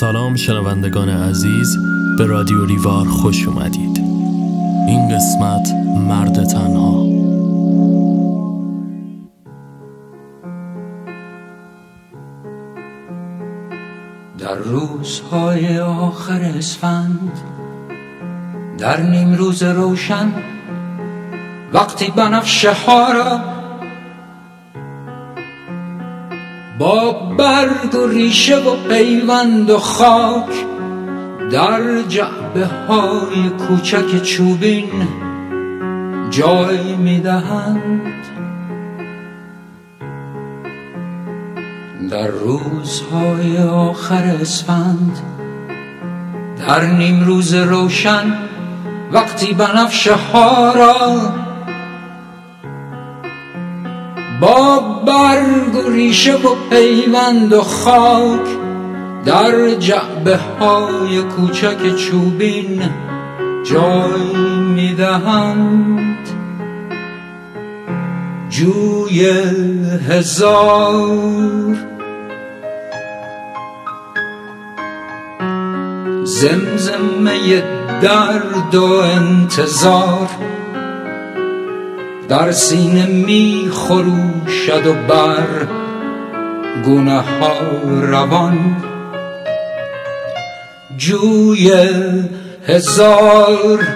سلام شنوندگان عزیز به رادیو ریوار خوش اومدید. این قسمت مرد تنها. در روزهای آخر اسفند در نیم روز روشن وقتی بنفشه ها را با برگ و ریشه و پیوند و خاک در جعبه های کوچک چوبین جای می‌دهند در روزهای آخر اسفند در نیم روز روشن وقتی بنفشه ها را با برگ و ریشه و پیوند و خاک در جعبه های کوچک چوبین جای می‌دهند. جوی هزار زمزمه درد و انتظار در سینه می خروشد و بر گونه ها روان. جوی هزار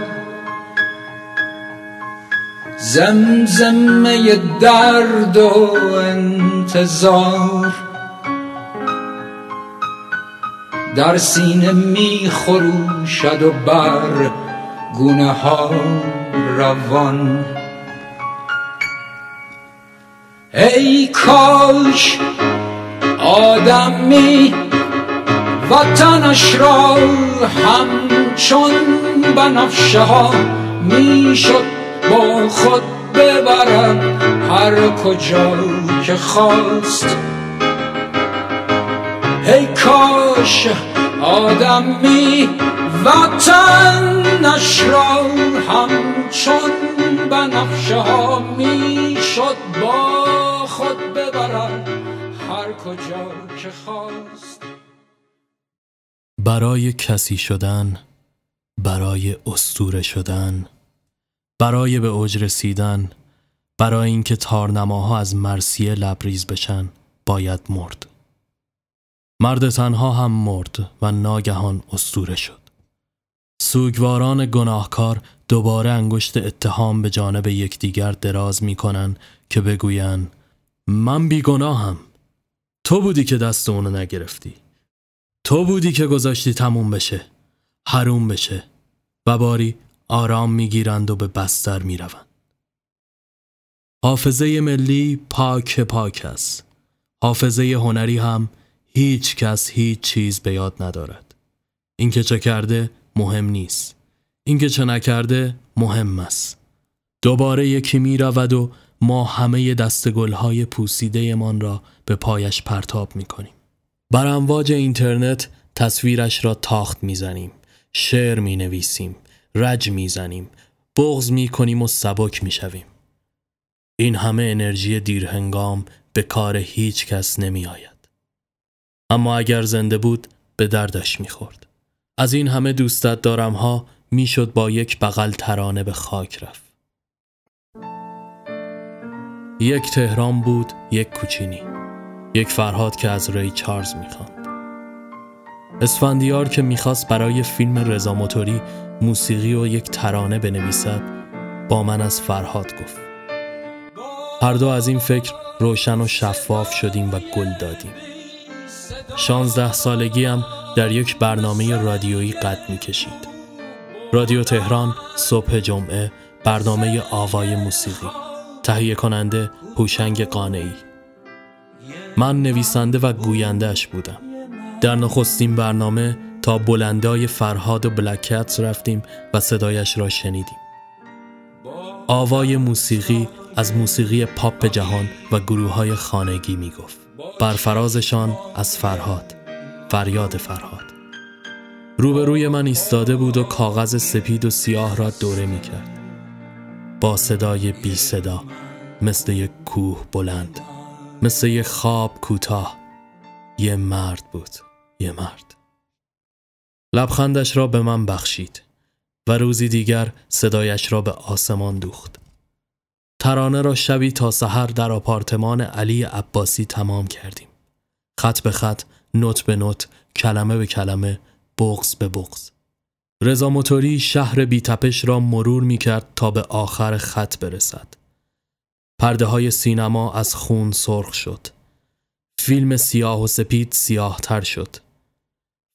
زمزمه درد و انتظار. در سینه می خروشد و بر گونه ها روان. ای کاش آدمی وطنش را همچون بنفشه ها می‌شد با خود ببرد هر کجا که خواست. ای کاش آدمی وطنش را همچون بنفشه ها می‌شد با خود ببرد هر کجا که خواست. برای کسی شدن برای استوره شدن برای به اوج رسیدن برای اینکه تارنماها از مرسیه لبریز بشن باید مرد. مرد تنها هم مرد و ناگهان استوره شد. سوگواران گناهکار دوباره انگشت اتهام به جانب یکدیگر دراز می‌کنن که بگوین من بیگناهم. تو بودی که دست اونو نگرفتی. تو بودی که گذاشتی تموم بشه حروم بشه و باری آرام می‌گیرند و به بستر می‌روند. حافظه ملی پاک پاک است. حافظه هنری هم هیچ کس هیچ چیز به یاد ندارد. اینکه چه کرده مهم نیست. اینکه چه نکرده مهم است. دوباره یکی می رود و ما همه دستگلهای پوسیده من را به پایش پرتاب می کنیم بر امواج اینترنت تصویرش را تاخت می‌زنیم شعر می نویسیم رج می زنیم بغز می کنیم و سبک می شویم. این همه انرژی دیرهنگام به کار هیچ کس نمی آید. اما اگر زنده بود به دردش می خورد. از این همه دوستت دارم ها می شد با یک بغل ترانه به خاک رفت. یک تهران بود یک کوچینی. یک فرهاد که از ری چارز می‌خواند. اسفندیار که می‌خواست برای فیلم رضا موتوری موسیقی و یک ترانه بنویسد با من از فرهاد گفت. هر دو از این فکر روشن و شفاف شدیم و گل دادیم. شانزده سالگی هم در یک برنامه رادیویی قد می‌کشید. رادیو تهران صبح جمعه برنامه آوای موسیقی. تهیه کننده هوشنگ قانعی. من نویسنده و گویندهش بودم. در نخستین برنامه تا بلندای فرهاد و بلکت رفتیم و صدایش را شنیدیم. آوای موسیقی از موسیقی پاپ جهان و گروه های خانگی می گفت بر فرازشان از فرهاد فریاد فرهاد. روبروی من ایستاده بود و کاغذ سپید و سیاه را دوره می کرد با صدای بی صدا مثل یک کوه بلند مثل یک خواب کوتاه یه مرد بود یه مرد لبخندش را به من بخشید و روزی دیگر صدایش را به آسمان دوخت. ترانه را شبی تا سحر در آپارتمان علی عباسی تمام کردیم. خط به خط، نوت به نوت، کلمه به کلمه، بغز به بغز. رضا موتوری شهر بیتپش را مرور می کرد تا به آخر خط برسد. پرده های سینما از خون سرخ شد. فیلم سیاه و سپید سیاه تر شد.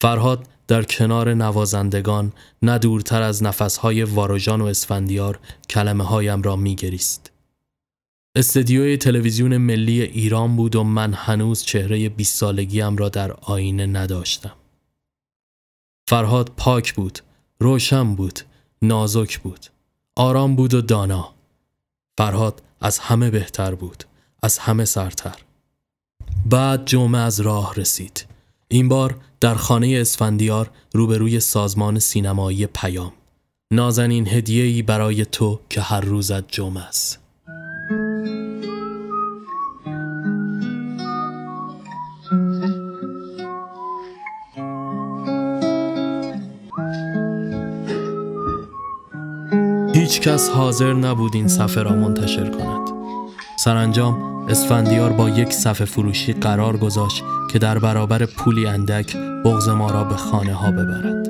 فرهاد در کنار نوازندگان نه دورتر از نفسهای واروژان و اسفندیار کلمه هایم را می گریست. استدیوی تلویزیون ملی ایران بود و من هنوز چهره 20 سالگیم را در آینه نداشتم. فرهاد پاک بود، روشن بود، نازک بود، آرام بود و دانا. فرهاد از همه بهتر بود، از همه سرتر. بعد جمعه از راه رسید. این بار در خانه اسفندیار روبروی سازمان سینمایی پیام. نازنین هدیه‌ای برای تو که هر روزت جمعه است. هیچ کس حاضر نبود این صفحه را منتشر کند. سرانجام اسفندیار با یک صفحه فروشی قرار گذاشت که در برابر پولی اندک بغز ما را به خانه ها ببرد.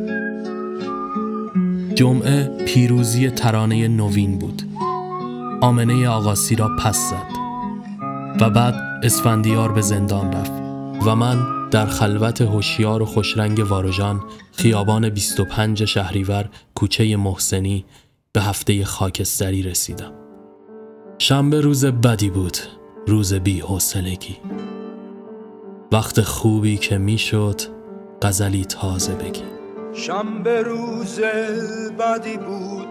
جمعه پیروزی ترانه نوین بود. آمنه آقاسی را پس زد و بعد اسفندیار به زندان رفت و من در خلوت هوشیار و خوشرنگ واروژان خیابان 25 شهریور کوچه محسنی به هفته خاکستری رسیدم. شنبه روز بدی بود، روز بی حوصلگی. وقت خوبی که می‌شد غزلی تازه بگی. شنبه روز بدی بود،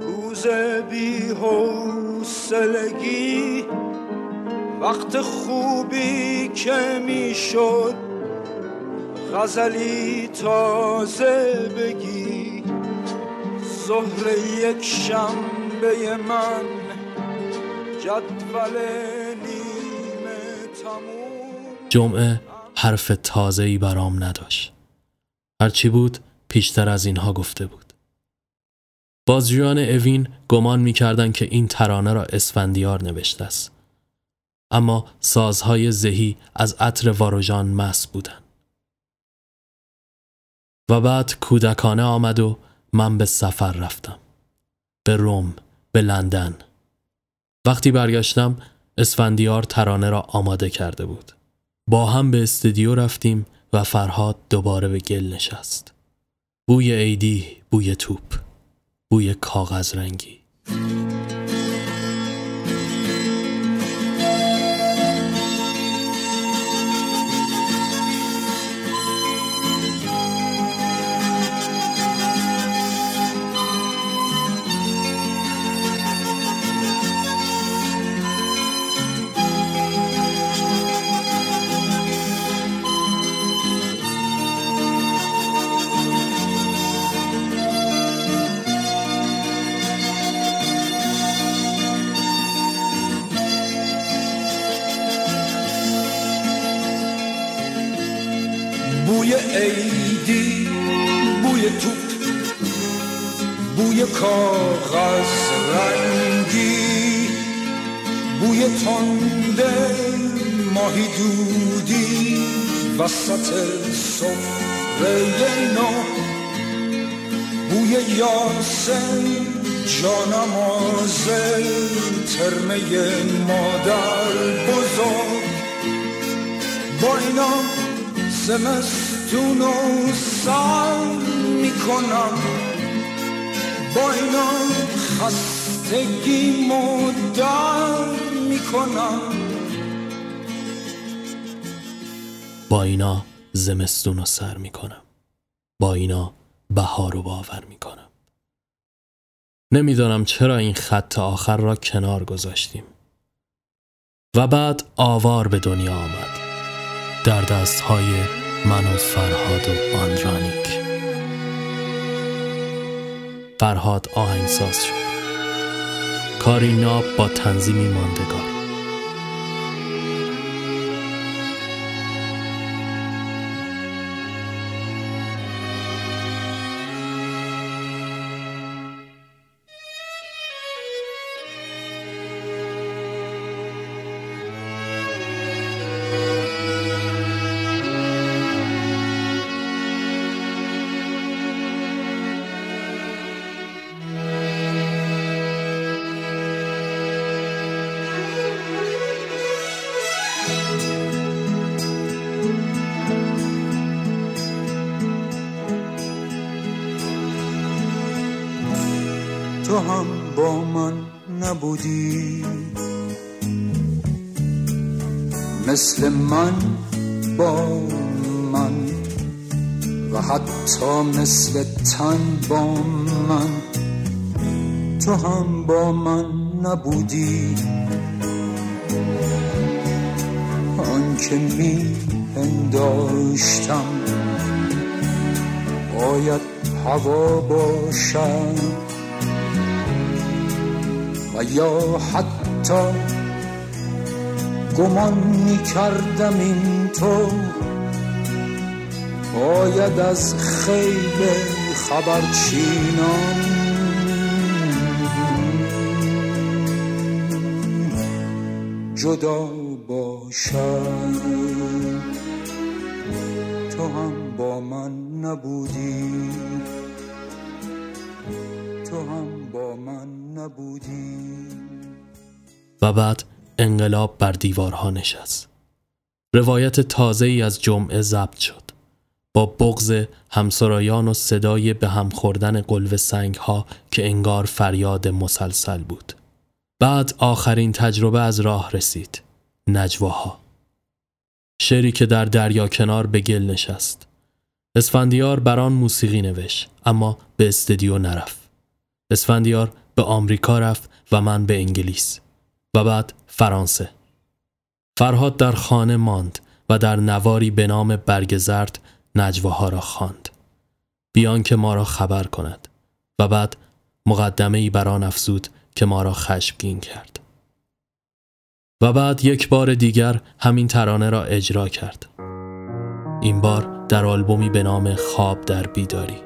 روز بی حوصلگی. وقت خوبی که می‌شد غزلی تازه بگی ظهر یک شنبه من جدول نیمه تموم جمعه حرف تازه‌ای برام نداشت. هرچی بود پیشتر از اینها گفته بود. بازجویان اوین گمان می‌کردند که این ترانه را اسفندیار نوشته است. اما سازهای زهی از عطر واروژان مس بودند. و بعد کودکانه آمد و من به سفر رفتم. به روم، به لندن. وقتی برگشتم اسفندیار ترانه را آماده کرده بود. با هم به استودیو رفتیم و فرهاد دوباره به گل نشست. بوی عیدی، بوی توپ، بوی کاغذ رنگی. بوی عیدی بوی توپ بوی کاغذ رنگی بوی تنده ماهی دودی وسط سفره نو بوی یاسم جانماز ترمه مادر بزرگ. با اینا زمستون و سر می‌کنم با اینا خستگی مدر می‌کنم با اینا زمستون رو سر می‌کنم. با اینا بهار رو باور می‌کنم. نمی‌دانم چرا این خط آخر را کنار گذاشتیم. و بعد آوار به دنیا آمد. در دستهای من و فرهاد و آندرانیک. فرهاد آهنگساز شد. کاری ناب با تنظیمی ماندگار. مثل تن با من. تو هم با من نبودی. آنکه می پنداشتم باید هوا باشم و یا حتی گمان می کردم این تو باید از خیل خبرچینان جدا باشد تو هم با من نبودی. تو هم با من نبودی. و بعد انقلاب بر دیوارها نشست. روایت تازه ای از جمعه ضبط شد. با بغز همسرایان و صدای به هم خوردن قلب سنگ ها که انگار فریاد مسلسل بود. بعد آخرین تجربه از راه رسید. نجواها. شعری که در دریا کنار به گل نشست. اسفندیار بران موسیقی نوشت اما به استدیو نرفت. اسفندیار به آمریکا رفت و من به انگلیس و بعد فرانسه. فرهاد در خانه ماند و در نواری به نام برگ زرد نجواها را خواند. بیان که ما را خبر کند. و بعد مقدمه ای بران افزود که ما را خشمگین کرد. و بعد یک بار دیگر همین ترانه را اجرا کرد. این بار در آلبومی به نام خواب در بیداری.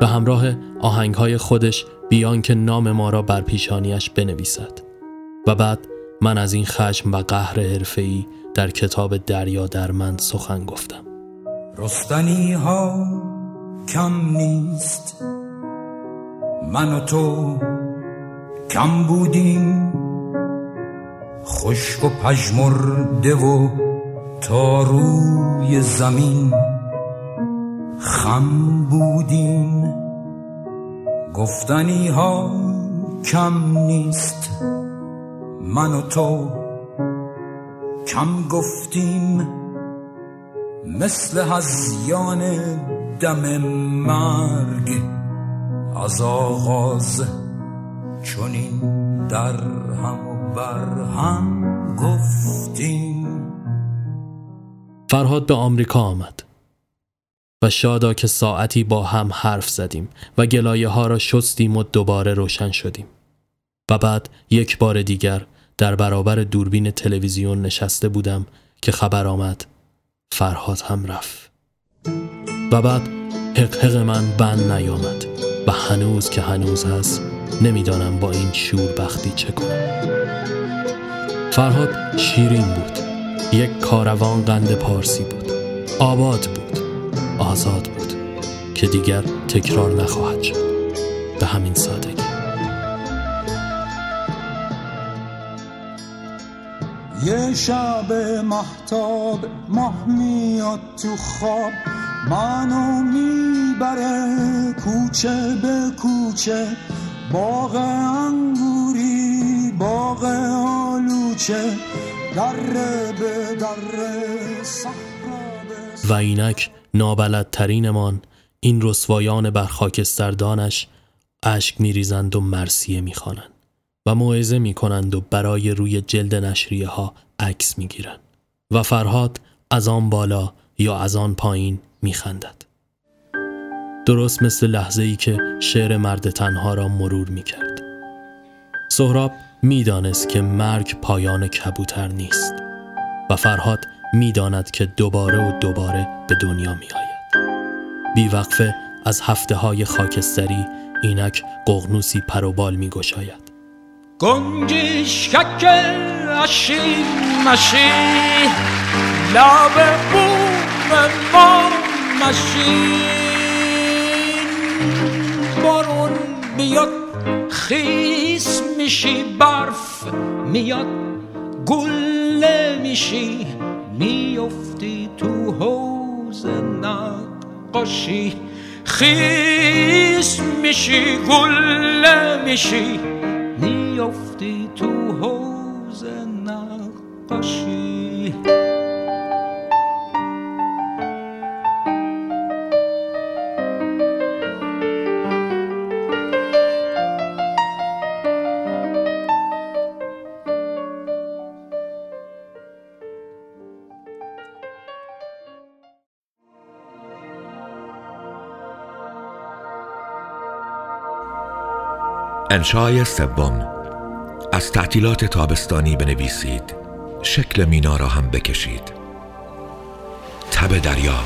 به همراه آهنگهای خودش بیان که نام ما را بر پیشانیش بنویسد. و بعد من از این خشم و قهر حرفه‌ای در کتاب دریا در من سخن گفتم. رستنی ها کم نیست. من و تو کم بودیم. خشک و پژمرده و تا روی زمین خم بودیم. گفتنی ها کم نیست. من و تو کم گفتیم. مثل هزیان دم مرگ از آغاز چونین در هم و بر هم گفتیم. فرهاد به آمریکا آمد و شادا که ساعتی با هم حرف زدیم و گلایه ها را شستیم و دوباره روشن شدیم. و بعد یک بار دیگر در برابر دوربین تلویزیون نشسته بودم که خبر آمد فرهاد هم رفت. و بعد حق من بند نیامد و هنوز که هنوز هست نمی‌دانم با این شوربختی چه کنم. فرهاد شیرین بود. یک کاروان قند پارسی بود. آباد بود. آزاد بود. که دیگر تکرار نخواهد شد. به همین سادگی. یه شب محتاب ماه میاد تو خواب. منو می‌بره کوچه به کوچه. باغ انگوری باغ آلوچه. در به در و اینک نابلدترینمان این رسوایان بر خاکستردانش اشک میریزند و مرسیه می‌خوانند. و موعظه می‌کنند و برای روی جلد نشریه ها عکس می‌گیرند و فرهاد از آن بالا یا از آن پایین میخندد درست مثل لحظه ای که شعر مرد تنها را مرور می کرد. سهراب می‌دانست که مرگ پایان کبوتر نیست و فرهاد می‌داند که دوباره و دوباره به دنیا می آید. بیوقفه از هفته های خاکستری اینک قغنوسی پروبال می گشاید. گنجش ککل اشی مشی لب بوم ما مشی. بارون بیاد خیس میشی برف میاد گله میشی. میفتی تو حوز نقاشی. خیس میشی گل میشی. میافتی تو حوز نقاشی انشای سوم از تعطیلات تابستانی بنویسید. شکل مینا را هم بکشید. تب دریا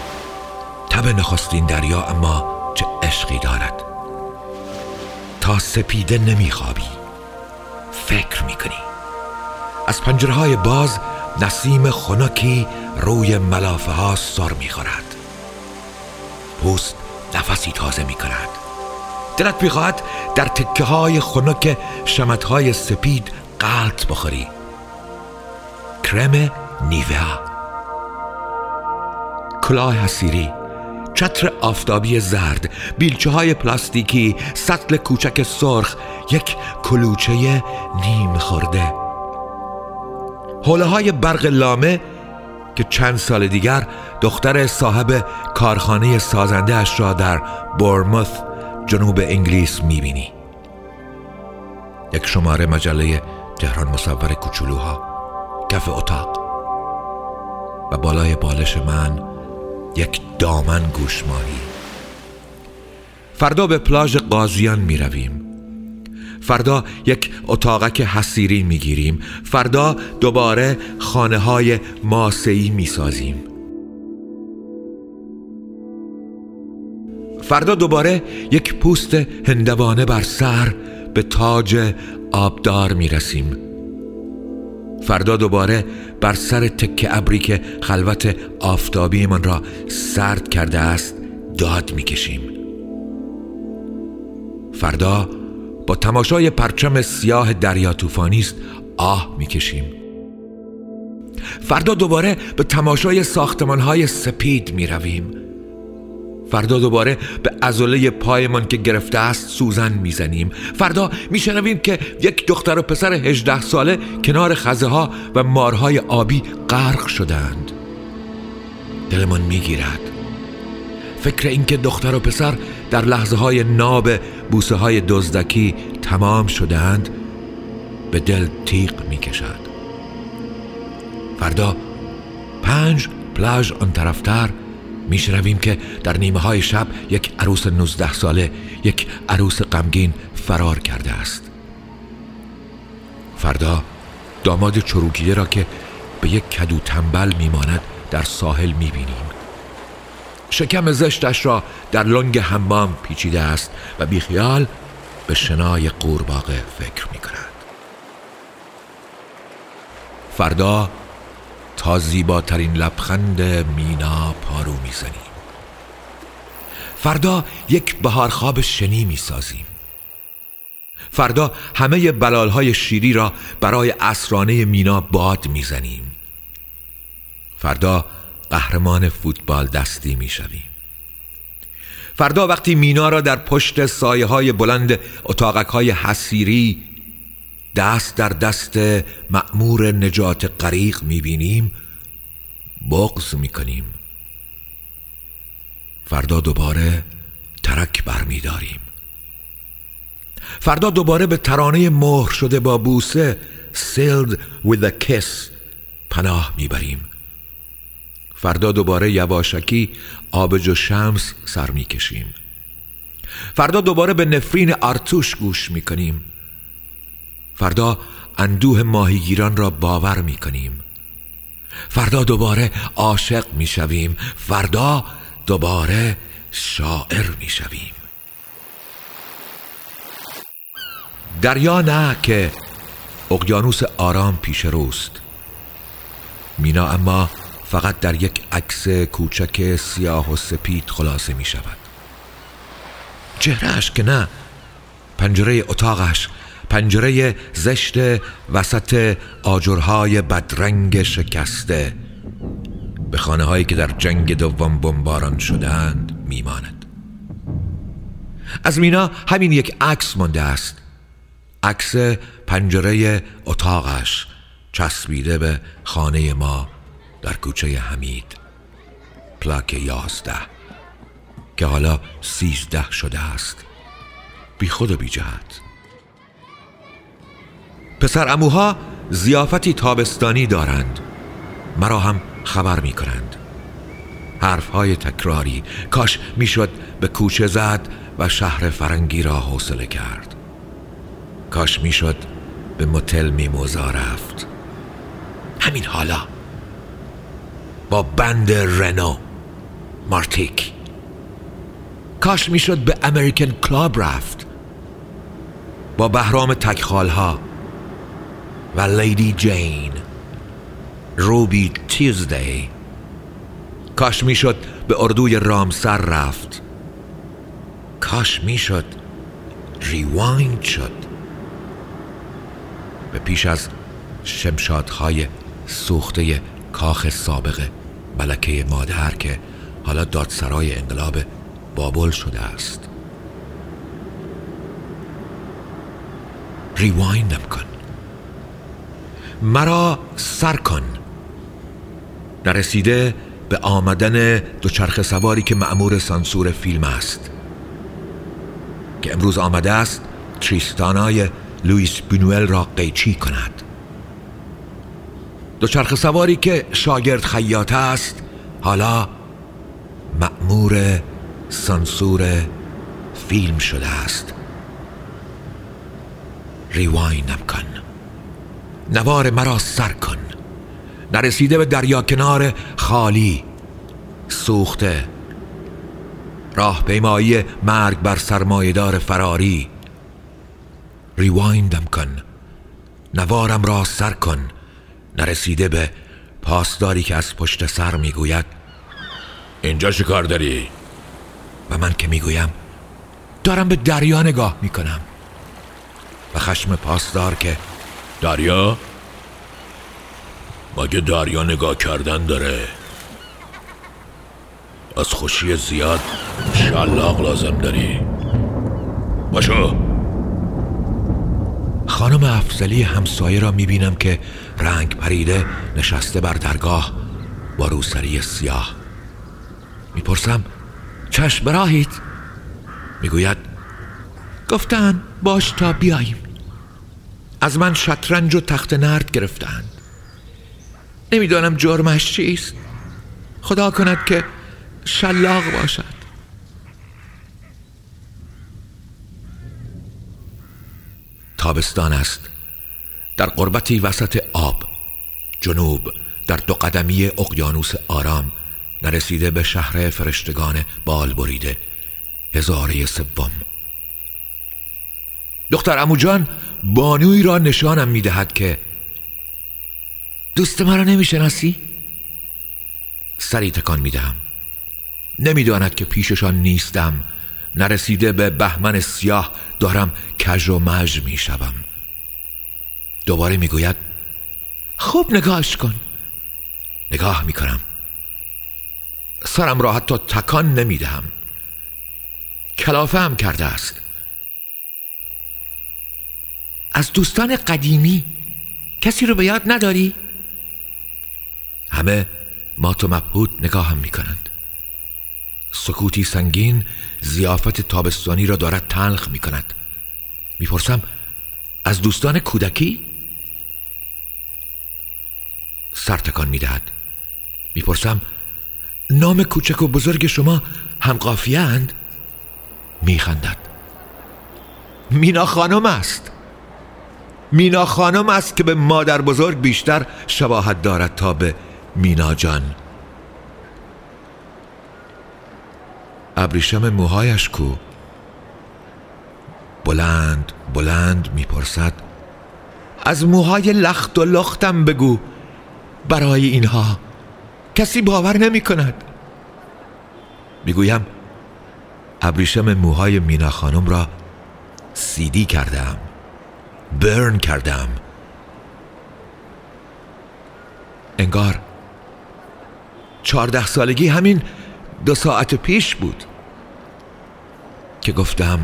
تب نخستین دریا اما چه عشقی دارد. تا سپیده نمیخوابی فکر می‌کنی. از پنجره های باز نسیم خنکی روی ملافه ها سر می‌خورد. پوست نفسی تازه می‌کند. می‌خواهد در تکه های خنک شمت های سپید قلط بخوری. کرم نیویا کلاه حسیری چتر آفتابی زرد بیلچه های پلاستیکی سطل کوچک سرخ یک کلوچه نیم خورده. حوله های برق لامه که چند سال دیگر دختر صاحب کارخانه سازنده اش را در بورموث جنوب انگلیس می‌بینی. یک شماره مجله تهران مصور کوچولوها کف اتاق. و بالای بالش من یک دامن گوشماهی. فردا به پلاژ قاضیان می رویم فردا یک اتاقک حسیری می گیریم فردا دوباره خانه های ماسهی می سازیم فردا دوباره یک پوست هندوانه بر سر به تاج آبدار می رسیم فردا دوباره بر سر تکه ابری که خلوت آفتابی من را سرد کرده است داد می کشیم فردا با تماشای پرچم سیاه دریا طوفانی است آه می کشیم فردا دوباره به تماشای ساختمان های سپید می رویم فردا دوباره به ازوله پایمان که گرفته است سوزن می‌زنیم. فردا میشنویم که یک دختر و پسر هجده ساله کنار خزه ها و مارهای آبی غرق شدند. دلمان می‌گیرد. فکر اینکه دختر و پسر در لحظه های ناب بوسه های دزدکی تمام شدند به دل تیغ می‌کشد. فردا پنج پلاژ آن طرفتر میشنویم که در نیمه های شب یک عروس 19 ساله یک عروس غمگین فرار کرده است. فردا داماد چروکیده را که به یک کدو تنبل میماند در ساحل می‌بینیم. شکم زشتش را در لنگ حمام پیچیده است و بیخیال به شنای قورباغه فکر می‌کند. فردا تا زیباترین لبخند مینا پارو می‌زنیم. فردا یک بهارخواب شنی می‌سازیم. فردا همه بلالهای شیری را برای اسرانه مینا باد می‌زنیم. فردا قهرمان فوتبال دستی می‌شویم. فردا وقتی مینا را در پشت سایه های بلند اتاقک های حسیری دست در دست مأمور نجات غریق می‌بینیم بغض می‌کنیم. فردا دوباره ترک برمیداریم. فردا دوباره به ترانه مهر شده با بوسه Sealed with a kiss پناه می‌بریم. فردا دوباره یواشکی آبج و شمس سر می‌کشیم. فردا دوباره به نفرین ارتوش گوش می‌کنیم. فردا اندوه ماهیگیران را باور می کنیم فردا دوباره عاشق می شویم فردا دوباره شاعر می شویم دریا نه که اقیانوس آرام پیش روست. مینا اما فقط در یک عکس کوچک سیاه و سپید خلاصه می شود چهرهش که نه پنجره اتاقش پنجره زشت وسط آجرهای بدرنگ شکسته. به خانه هایی که در جنگ دوم بمباران شدند میماند. از مینا همین یک عکس مانده است. عکس پنجره اتاقش چسبیده به خانه ما در کوچه حمید. پلاک یازده. که حالا سیزده شده است. بی خود و بی جهت. پسر اموها زیافتی تابستانی دارند. مرا هم خبر می کنند حرف های تکراری. کاش می‌شد به کوچه زد و شهر فرنگی را حوصله کرد. کاش می‌شد به متل میموزا رفت. همین حالا. با بند رنو مارتیک. کاش می‌شد به امریکن کلاب رفت. با بهرام تکخال ها و لیدی جین. روبی تیزدی کاش می‌شد به اردوی رامسر رفت. کاش می‌شد ریوایند شد. به پیش از شمشادهای سوخته کاخ سابق ملکه مادر که حالا دادسرای انقلاب بابل شده است. ریوایندم کن مرا سر کن. نرسیده به آمدن دوچرخه سواری که معمور سانسور فیلم است. که امروز آمده است تریستانای لویس بینوئل را قیچی کند. دوچرخه سواری که شاگرد خیاط است حالا معمور سانسور فیلم شده است. ریواینم کن نوار مرا سر کن. نرسیده به دریا کنار خالی. سوخته. راه پیمایی مرگ بر سرمایدار فراری. ریوایندم کن. نوارم را سر کن. نرسیده به پاسداری که از پشت سر می‌گوید اینجا چه کار داری؟ و من که می‌گویم دارم به دریا نگاه می‌کنم. و خشم پاسدار که دریا؟ مگه دریا نگاه کردن داره؟ از خوشی زیاد شلاق لازم داری. باشو. خانم افزلی همسایه را می‌بینم که رنگ پریده نشسته بر درگاه با روسری سیاه. می‌پرسم چشم براهید می‌گوید گفتن باش تا بیاییم. از من شطرنج و تخت نرد گرفتند نمی‌دانم جرمش چیست. خدا کند که شلاق باشد. تابستان است. در قربتی وسط آب. جنوب در دو قدمی اقیانوس آرام نرسیده به شهر فرشتگان بال بریده. هزاره سوم. دختر اموجان بانوی را نشانم می‌دهد که دوست مرا نمی‌شناسی؟ سری تکان می‌دهم. نمی‌داند که پیششان نیستم. نرسیده به بهمن سیاه دارم کج و مج می‌شوم. دوباره می‌گوید خوب نگاهش کن. نگاه می‌کنم. سرم را حتی تکان نمی‌دهم. کلافه هم کرده است. از دوستان قدیمی کسی رو به یاد نداری؟ همه مات و مبهوت نگاهم می‌کنند سکوتی سنگین زیافت تابستانی را دارد تلخ می کند می‌پرسم از دوستان کودکی؟ سرتکان می‌دهد می‌پرسم نام کوچک و بزرگ شما هم قافیه اند؟ میخندد مینا خانم است مینا خانم است که به مادر بزرگ بیشتر شباهت دارد تا به مینا جان. ابریشم موهایش کو. بلند بلند می‌پرسد. از موهای لخت و لختم بگو. برای اینها کسی باور نمی کند. می‌گویم ابریشم موهای مینا خانم را سیدی کردم برن کردم. انگار چهارده سالگی همین دو ساعت پیش بود که گفتم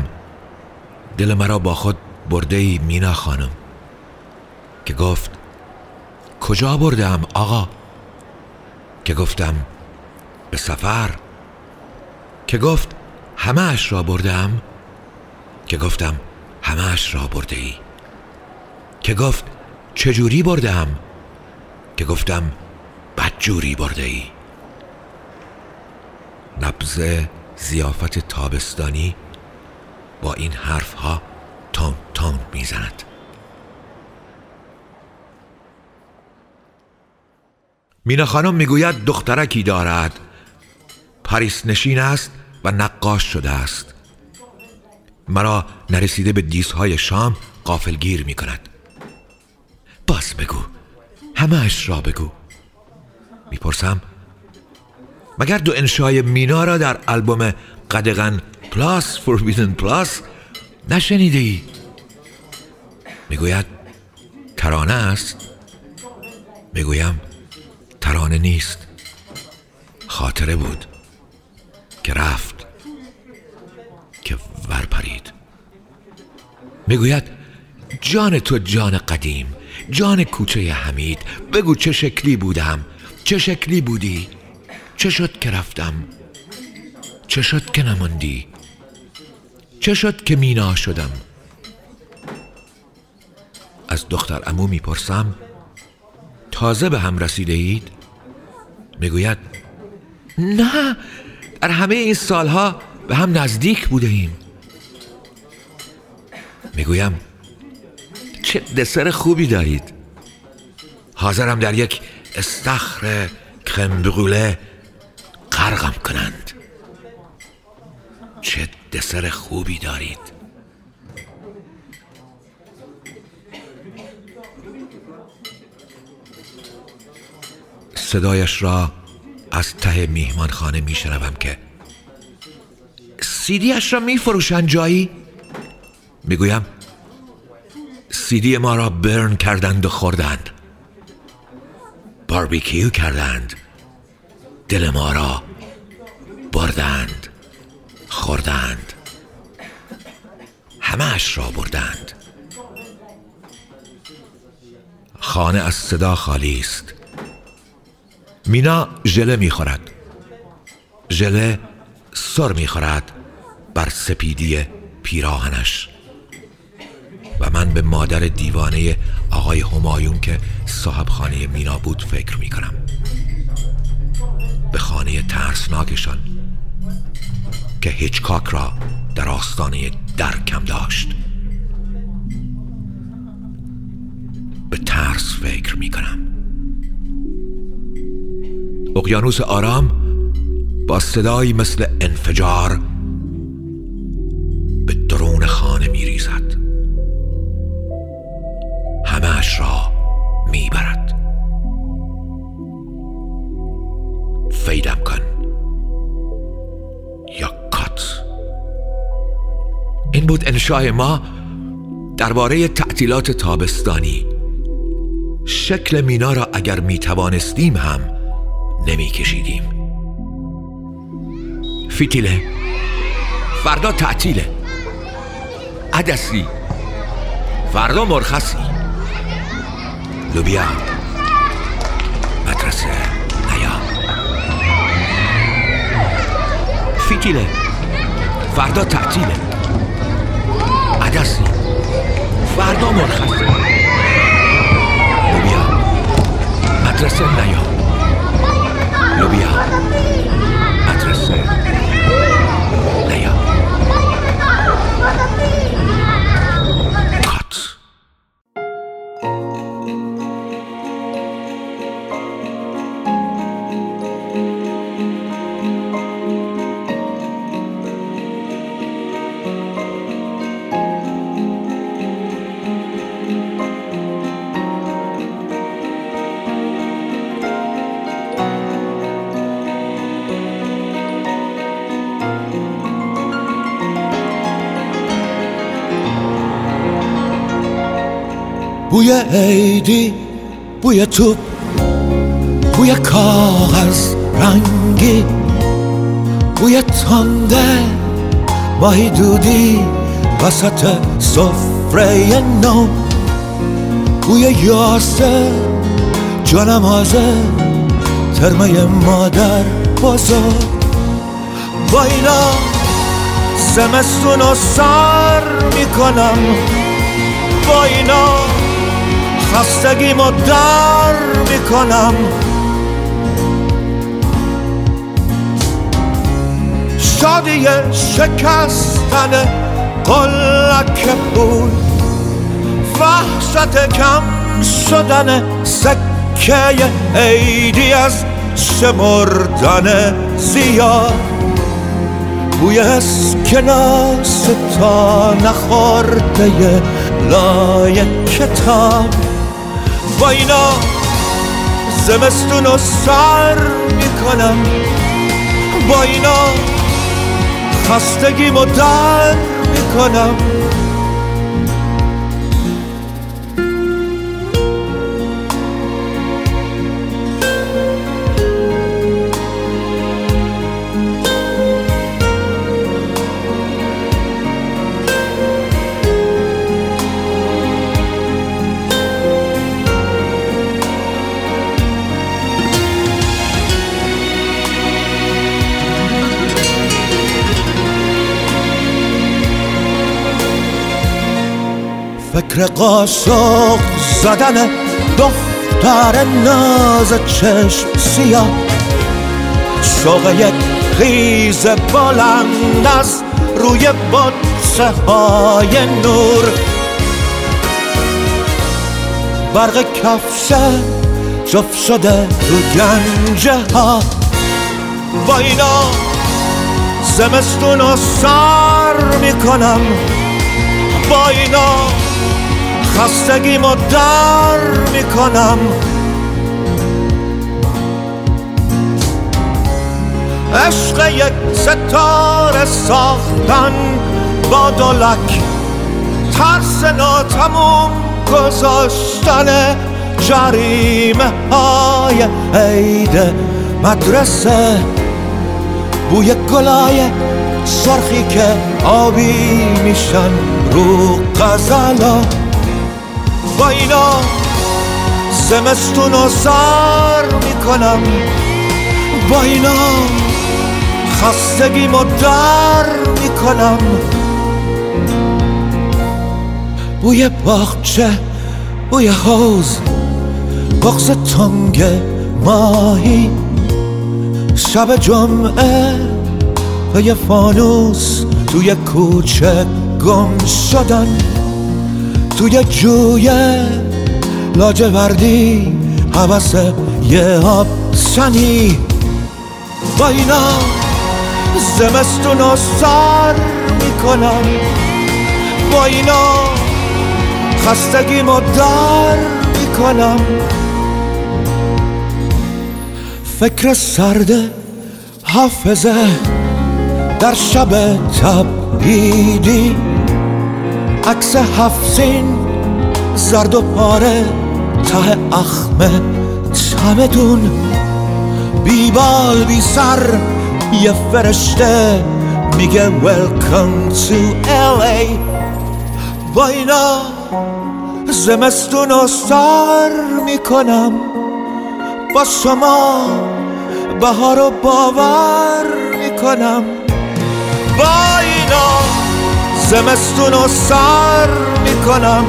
دل مرا با خود برده ای مینا خانم که گفت کجا بردم آقا؟ که گفتم به سفر. که گفت همه اش را بردم. که گفتم همه اش را برده ای که گفت چجوری بردم؟ که گفتم بدجوری برده ای نبز زیافت تابستانی با این حرف ها تون تون می‌زند. مینا خانم می‌گوید دخترکی دارد. پاریس نشین است و نقاش شده است. مرا نرسیده به دیسهای شام قافلگیر می کند باز بگو. همه را بگو. می‌پرسم مگر دو انشای مینا را در البوم قدغن پلاس فوربیدن پلاس نشنیده ای؟ می‌گوید ترانه است. می‌گویم ترانه نیست. خاطره بود که رفت که ورپرید می‌گوید جان تو جان قدیم. جان کوچه حمید بگو چه شکلی بودم؟ چه شکلی بودی؟ چه شد که رفتم؟ چه شد که نماندی؟ چه شد که مینا شدم؟ از دختر امو می‌پرسم تازه به هم رسیده اید؟ می‌گوید نه در همه این سالها به هم نزدیک بوده ایم. می‌گویم چه دسر خوبی دارید حاضرم در یک استخر کرم بغوله غرقم کنند. چه دسر خوبی دارید. صدایش را از ته میهمانخانه میشنوم که سیدیش را میفروشند جایی؟ می‌گویم سیدی ما را برن کردند و خوردند. باربیکیو کردند. دل ما را بردند خوردند. همهش را بردند. خانه از صدا خالی است. مینا ژله می‌خورد. ژله سر می‌خورد بر سپیدی پیراهنش. و من به مادر دیوانه آقای همایون که صاحب خانه مینا بود فکر می کنم به خانه ترسناکشان که هیچکاک را در آستانه در کم داشت. به ترس فکر می کنم اقیانوس آرام با صدایی مثل انفجار انشای ما درباره تعطیلات تابستانی. شکل مینا را اگر می توانستیم هم نمی کشیدیم فیتیله. فردا تعطیله. عدسی. فردا مرخصی. لوبیا. مدرسه. نیا فیتیله. فردا تعطیله. عدسی فردا مرخصی لوبیا. مدرسه نیا لوبیا. عیدی بوی توپ بوی کاغذ رنگی بوی تنده ماهی دودی وسط سفره نو بوی یاسه جانم آزه ترمه مادر بزرگ با اینا زمستون رو سر می‌کنم با اینا خستگی در می‌کنم. شادی شکستن قلک بود وحشت کم شدن سکه عیدی از شمردن زیاد بوی اسکناس تا نخورده لای کتاب با اینا زمستون رو سر می‌کنم. با اینا خستگی در می‌کنم. فکر قاشق زدن دختر ناز چشم سیاه. شوق یک خیز بلند از روی بطسه های نور. برق کفشه جفت شده تو گنجه ها. با اینا زمستون رو سر می‌کنم. با اینا خستگی در می‌کنم. عشق یک ستاره ساختن با دولک ترس ناتموم گذاشتن جریمه های عید مدرسه. بوی گلای سرخی که آبی میشن رو غزلا. با اینا زمستون رو سر می‌کنم. با اینا خستگی در می‌کنم. بوی باغچه بوی حوز بغز تنگ ماهی. شب جمعه پی فانوس توی کوچه گم شدن. توی جوی لاجوردی حوث یه آب سنی. با اینا زمستون رو سر می‌کنم. با اینا خستگی در می‌کنم. فکر سرد حافظه در شب تبعیدی عکس هفزین زرد و پاره ته اخمه چمدون. بیبال بی سر یه فرشته میگه welcome to LA با اینا زمستون رو سر می‌کنم. با شما بهار رو باور می‌کنم. با اینا زمستون رو سر می‌کنم.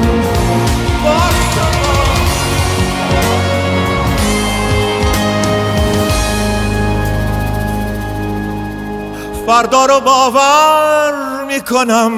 فردا رو باور می‌کنم.